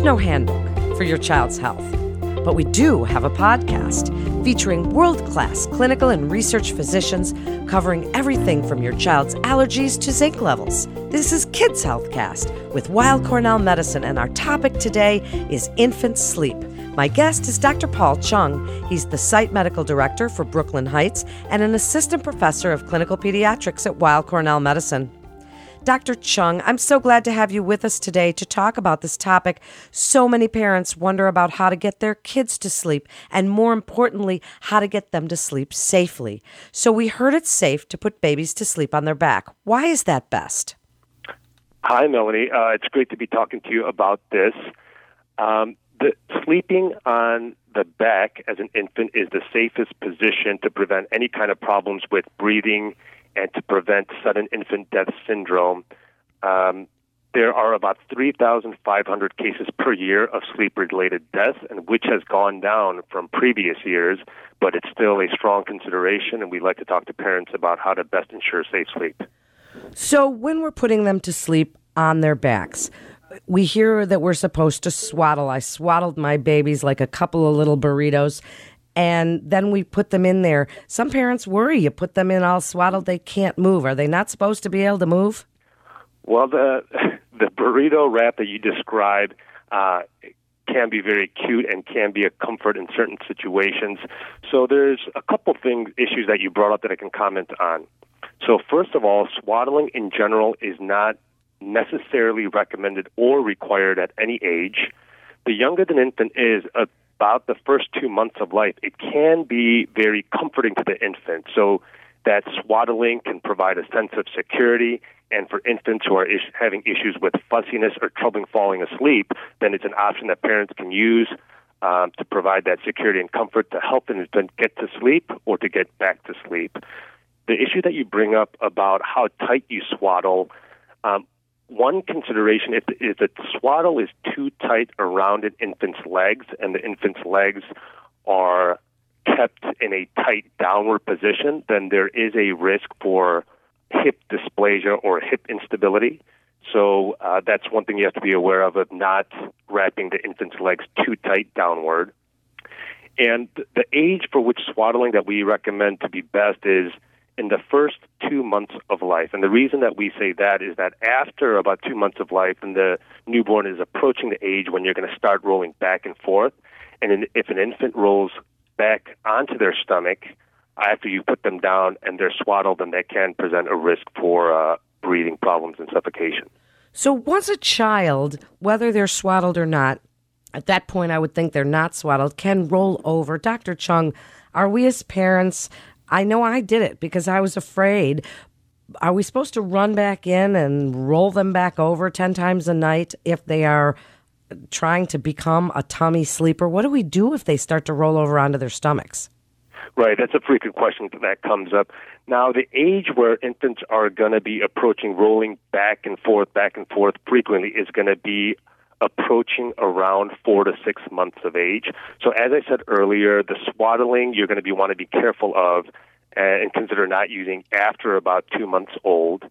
There's no handbook for your child's health, but we do have a podcast featuring world class clinical and research physicians covering everything from your child's allergies to zinc levels. This is Kids Healthcast with Weill Cornell Medicine, and our topic today is infant sleep. My guest is Dr. Paul Chung. He's the site medical director for Brooklyn Heights and an assistant professor of clinical pediatrics at Weill Cornell Medicine. Dr. Chung, I'm so glad to have you with us today to talk about this topic. So many parents wonder about how to get their kids to sleep, and more importantly, how to get them to sleep safely. So, we heard it's safe to put babies to sleep on their back. Why is that best? Hi, Melanie. Uh, it's great to be talking to you about this. Um, the, sleeping on the back as an infant is the safest position to prevent any kind of problems with breathing and to prevent sudden infant death syndrome. Um, there are about 3,500 cases per year of sleep related deaths, and which has gone down from previous years, but it's still a strong consideration, and we'd like to talk to parents about how to best ensure safe sleep. So, when we're putting them to sleep on their backs, we hear that we're supposed to swaddle. I swaddled my babies like a couple of little burritos, and then we put them in there. Some parents worry you put them in all swaddled, they can't move. Are they not supposed to be able to move? Well, the the burrito wrap that you described uh, can be very cute and can be a comfort in certain situations. So there's a couple things issues that you brought up that I can comment on. So first of all, swaddling in general is not necessarily recommended or required at any age. The younger the infant is, about the first two months of life, it can be very comforting to the infant. So that swaddling can provide a sense of security. And for infants who are is- having issues with fussiness or trouble falling asleep, then it's an option that parents can use um, to provide that security and comfort to help an infant get to sleep or to get back to sleep. The issue that you bring up about how tight you swaddle, um, one consideration if, the swaddle is too tight around an infant's legs and the infant's legs are kept in a tight downward position, then there is a risk for hip dysplasia or hip instability. So uh, that's one thing you have to be aware of of not wrapping the infant's legs too tight downward. And the age for which swaddling that we recommend to be best is in the first two months of life. And the reason that we say that is that after about two months of life, and the newborn is approaching the age when you're going to start rolling back and forth, and if an infant rolls back onto their stomach after you put them down and they're swaddled, then that can present a risk for uh, breathing problems and suffocation. So, once a child, whether they're swaddled or not, at that point I would think they're not swaddled, can roll over. Dr. Chung, are we as parents I know I did it because I was afraid. Are we supposed to run back in and roll them back over 10 times a night if they are trying to become a tummy sleeper? What do we do if they start to roll over onto their stomachs? Right, that's a frequent question that comes up. Now, the age where infants are going to be approaching rolling back and forth, back and forth frequently is going to be approaching around four to six months of age. So, as I said earlier, the swaddling you're going to be want to be careful of and consider not using after about two months old.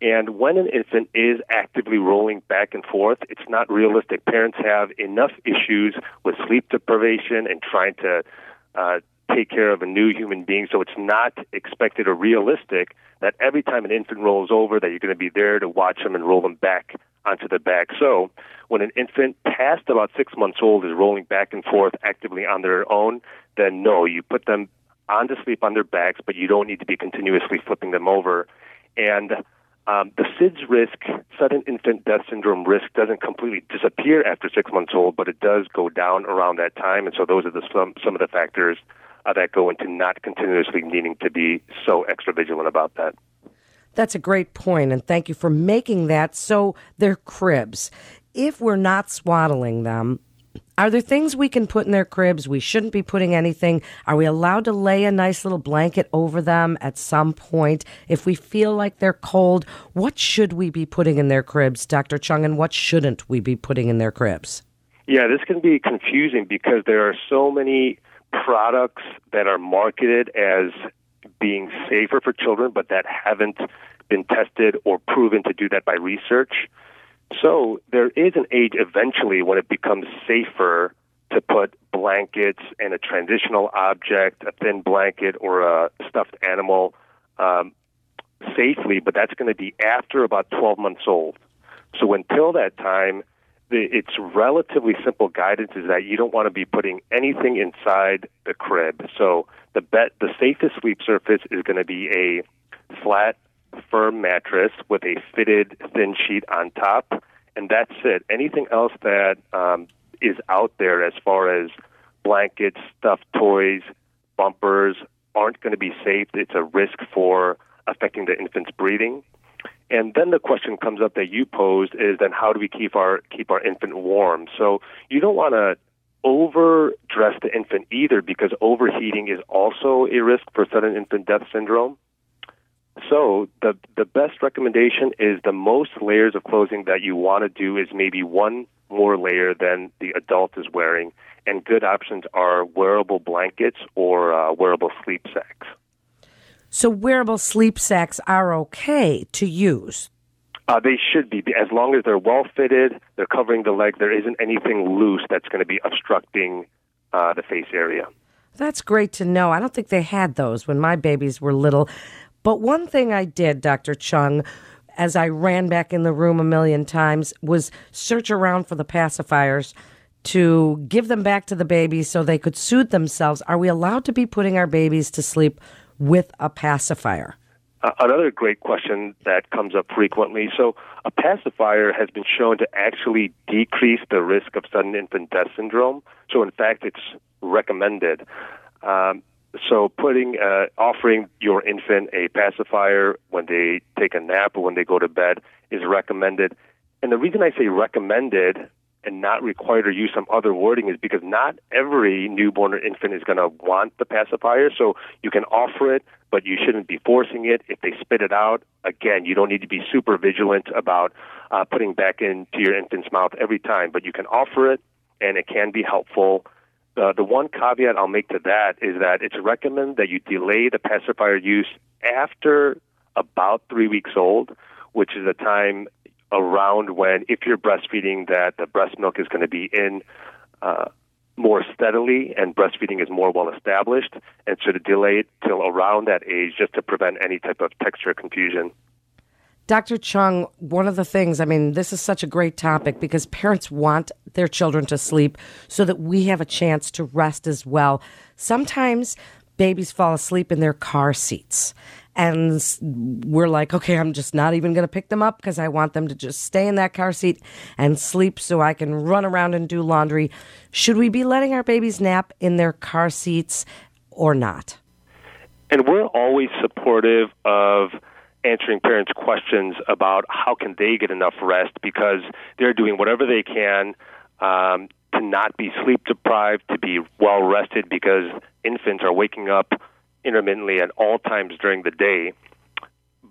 And when an infant is actively rolling back and forth, it's not realistic. Parents have enough issues with sleep deprivation and trying to uh, take care of a new human being, so it's not expected or realistic that every time an infant rolls over that you're going to be there to watch them and roll them back onto the back. So when an infant past about six months old is rolling back and forth actively on their own, then no, you put them on to sleep on their backs, but you don't need to be continuously flipping them over. And um, the SIDS risk, sudden infant death syndrome risk, doesn't completely disappear after six months old, but it does go down around that time. And so those are the, some, some of the factors uh, that go into not continuously needing to be so extra vigilant about that. That's a great point, and thank you for making that. So they're cribs. If we're not swaddling them, are there things we can put in their cribs? We shouldn't be putting anything. Are we allowed to lay a nice little blanket over them at some point? If we feel like they're cold, what should we be putting in their cribs, Dr. Chung, and what shouldn't we be putting in their cribs? Yeah, this can be confusing because there are so many products that are marketed as being safer for children, but that haven't been tested or proven to do that by research. So there is an age eventually when it becomes safer to put blankets and a transitional object, a thin blanket or a stuffed animal, um, safely, but that's going to be after about 12 months old. So until that time, the, it's relatively simple guidance is that you don't want to be putting anything inside the crib. So the bet, the safest sleep surface is going to be a flat, firm mattress with a fitted thin sheet on top, and that's it. Anything else that um, is out there as far as blankets, stuffed toys, bumpers aren't going to be safe. It's a risk for affecting the infant's breathing. And then the question comes up that you posed is then how do we keep our keep our infant warm? So you don't want to overdress the infant either because overheating is also a risk for sudden infant death syndrome. So the the best recommendation is the most layers of clothing that you want to do is maybe one more layer than the adult is wearing, and good options are wearable blankets or uh, wearable sleep sacks. So wearable sleep sacks are okay to use. Uh, they should be, as long as they're well fitted, they're covering the leg, there isn't anything loose that's going to be obstructing uh, the face area. That's great to know. I don't think they had those when my babies were little. But one thing I did, Dr. Chung, as I ran back in the room a million times, was search around for the pacifiers to give them back to the babies so they could soothe themselves. Are we allowed to be putting our babies to sleep with a pacifier? Uh, another great question that comes up frequently. So, a pacifier has been shown to actually decrease the risk of sudden infant death syndrome. So, in fact, it's recommended. Um, so, putting, uh, offering your infant a pacifier when they take a nap or when they go to bed is recommended. And the reason I say recommended and not required or use some other wording is because not every newborn or infant is going to want the pacifier. So you can offer it, but you shouldn't be forcing it. If they spit it out, again, you don't need to be super vigilant about uh, putting back into your infant's mouth every time, but you can offer it, and it can be helpful. Uh, the one caveat I'll make to that is that it's recommended that you delay the pacifier use after about three weeks old, which is a time around when, if you're breastfeeding, that the breast milk is going to be in uh, more steadily and breastfeeding is more well established, and so to delay it till around that age just to prevent any type of texture confusion. Dr. Chung, one of the things, I mean, this is such a great topic because parents want their children to sleep so that we have a chance to rest as well. Sometimes babies fall asleep in their car seats and we're like, okay, I'm just not even going to pick them up because I want them to just stay in that car seat and sleep so I can run around and do laundry. Should we be letting our babies nap in their car seats or not? And we're always supportive of answering parents' questions about how can they get enough rest because they're doing whatever they can um, to not be sleep deprived, to be well rested because infants are waking up intermittently at all times during the day.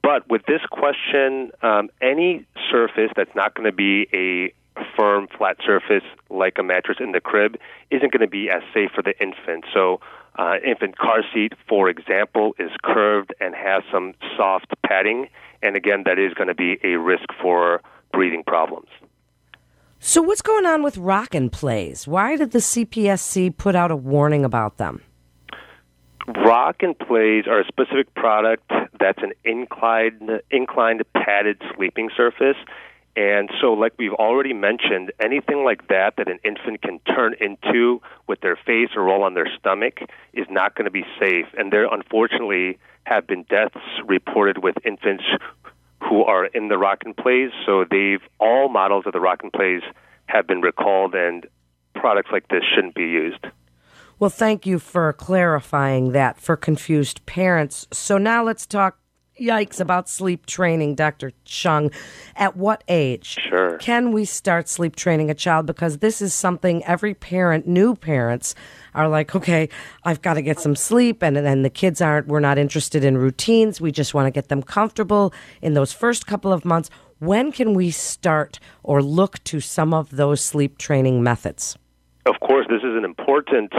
But with this question, um, any surface that's not going to be a firm, flat surface like a mattress in the crib isn't going to be as safe for the infant. So, uh, infant car seat, for example, is curved and has some soft padding, and again, that is going to be a risk for breathing problems. So, what's going on with rock and plays? Why did the CPSC put out a warning about them? Rock and Plays are a specific product that's an inclined, inclined padded sleeping surface. And so, like we've already mentioned, anything like that that an infant can turn into with their face or roll on their stomach is not going to be safe. And there, unfortunately, have been deaths reported with infants who are in the rock and plays. So, they've all models of the rock and plays have been recalled, and products like this shouldn't be used. Well, thank you for clarifying that for confused parents. So now let's talk yikes about sleep training, Dr. Chung. At what age sure. can we start sleep training a child? Because this is something every parent, new parents, are like, okay, I've got to get some sleep. And then the kids aren't, we're not interested in routines. We just want to get them comfortable in those first couple of months. When can we start or look to some of those sleep training methods? Of course, this is an important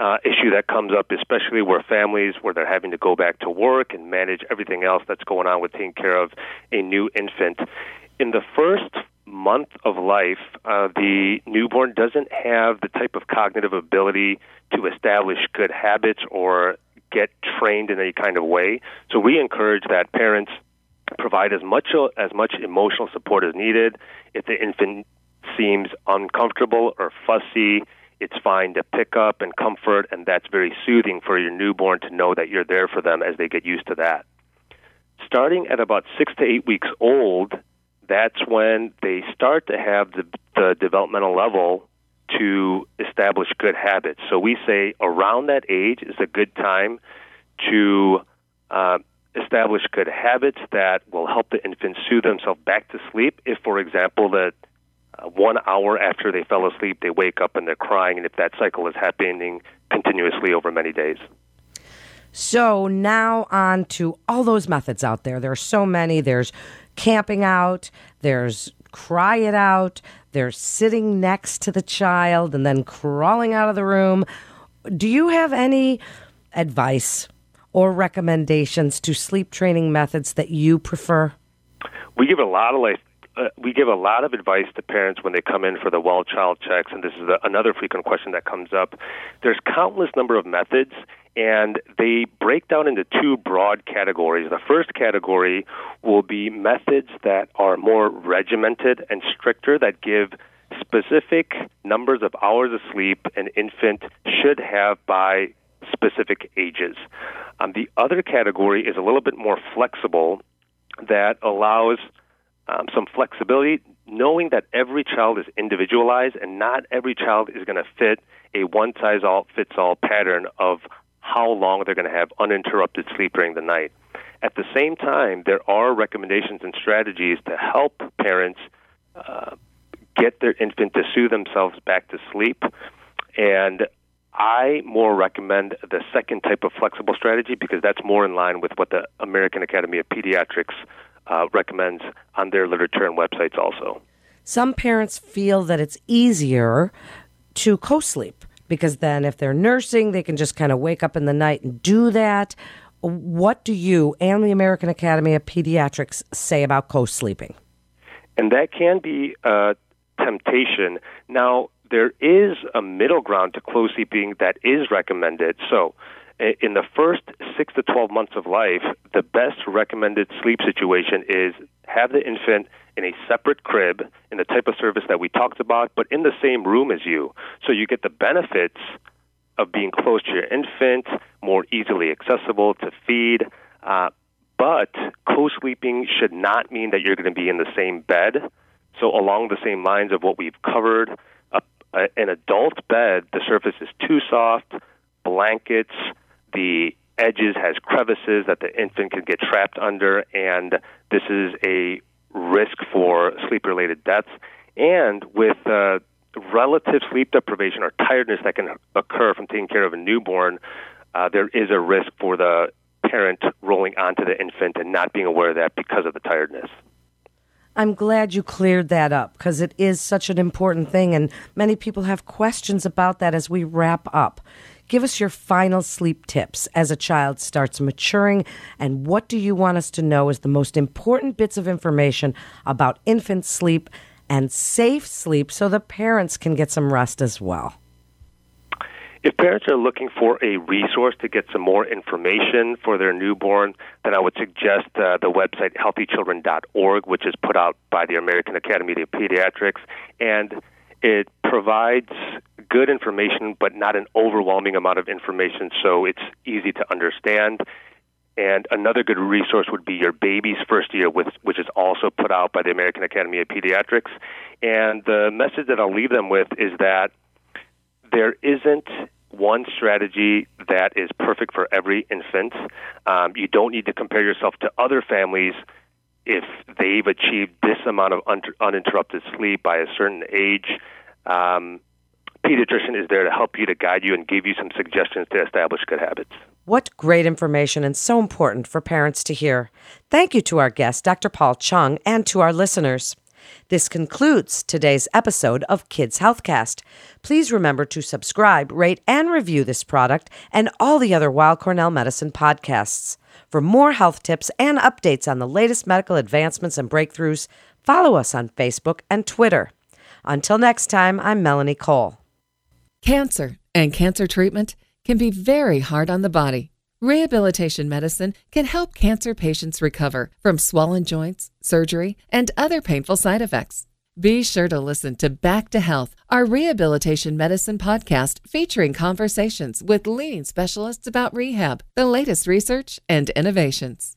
uh, issue that comes up, especially where families where they're having to go back to work and manage everything else that's going on with taking care of a new infant. In the first month of life, uh, the newborn doesn't have the type of cognitive ability to establish good habits or get trained in any kind of way. So we encourage that parents provide as much as much emotional support as needed. If the infant seems uncomfortable or fussy, it's fine to pick up and comfort, and that's very soothing for your newborn to know that you're there for them as they get used to that. Starting at about six to eight weeks old, that's when they start to have the, the developmental level to establish good habits. So we say around that age is a good time to uh, establish good habits that will help the infant soothe themselves back to sleep. If, for example, uh, one hour after they fell asleep, they wake up and they're crying, and if that cycle is happening continuously over many days. So now on to all those methods out there. There are so many. There's camping out, there's cry it out, there's sitting next to the child and then crawling out of the room. Do you have any advice or recommendations to sleep training methods that you prefer? We give a lot of life. Uh, we give a lot of advice to parents when they come in for the well child checks, and this is a, another frequent question that comes up. There's countless number of methods, and they break down into two broad categories. The first category will be methods that are more regimented and stricter that give specific numbers of hours of sleep an infant should have by specific ages. Um, the other category is a little bit more flexible that allows um, some flexibility, knowing that every child is individualized and not every child is going to fit a one size all fits all pattern of how long they're going to have uninterrupted sleep during the night. At the same time, there are recommendations and strategies to help parents uh, get their infant to soothe themselves back to sleep. And I more recommend the second type of flexible strategy because that's more in line with what the American Academy of Pediatrics uh, recommends on their literature and websites also. Some parents feel that it's easier to co sleep because then if they're nursing, they can just kind of wake up in the night and do that. What do you and the American Academy of Pediatrics say about co sleeping? And that can be a temptation. Now, there is a middle ground to co sleeping that is recommended. So, in the first six to 12 months of life, the best recommended sleep situation is have the infant in a separate crib in the type of service that we talked about, but in the same room as you. So you get the benefits of being close to your infant, more easily accessible to feed. Uh, but co sleeping should not mean that you're going to be in the same bed. So, along the same lines of what we've covered, a, an adult bed, the surface is too soft, blankets, the edges has crevices that the infant can get trapped under, and this is a risk for sleep related deaths. And with uh, relative sleep deprivation or tiredness that can occur from taking care of a newborn, uh, there is a risk for the parent rolling onto the infant and not being aware of that because of the tiredness. I'm glad you cleared that up because it is such an important thing, and many people have questions about that as we wrap up. Give us your final sleep tips as a child starts maturing, and what do you want us to know is the most important bits of information about infant sleep and safe sleep so the parents can get some rest as well? If parents are looking for a resource to get some more information for their newborn, then I would suggest uh, the website healthychildren.org, which is put out by the American Academy of Pediatrics. And it provides good information, but not an overwhelming amount of information, so it's easy to understand. And another good resource would be your baby's first year, which is also put out by the American Academy of Pediatrics. And the message that I'll leave them with is that there isn't one strategy that is perfect for every infant. Um, you don't need to compare yourself to other families if they've achieved this amount of un- uninterrupted sleep by a certain age. Um, pediatrician is there to help you, to guide you, and give you some suggestions to establish good habits. What great information and so important for parents to hear. Thank you to our guest, Dr. Paul Chung, and to our listeners. This concludes today's episode of Kids Healthcast. Please remember to subscribe, rate, and review this product and all the other Weill Cornell Medicine podcasts. For more health tips and updates on the latest medical advancements and breakthroughs, follow us on Facebook and Twitter. Until next time, I'm Melanie Cole. Cancer and cancer treatment can be very hard on the body. Rehabilitation medicine can help cancer patients recover from swollen joints, surgery, and other painful side effects. Be sure to listen to Back to Health, our rehabilitation medicine podcast featuring conversations with leading specialists about rehab, the latest research, and innovations.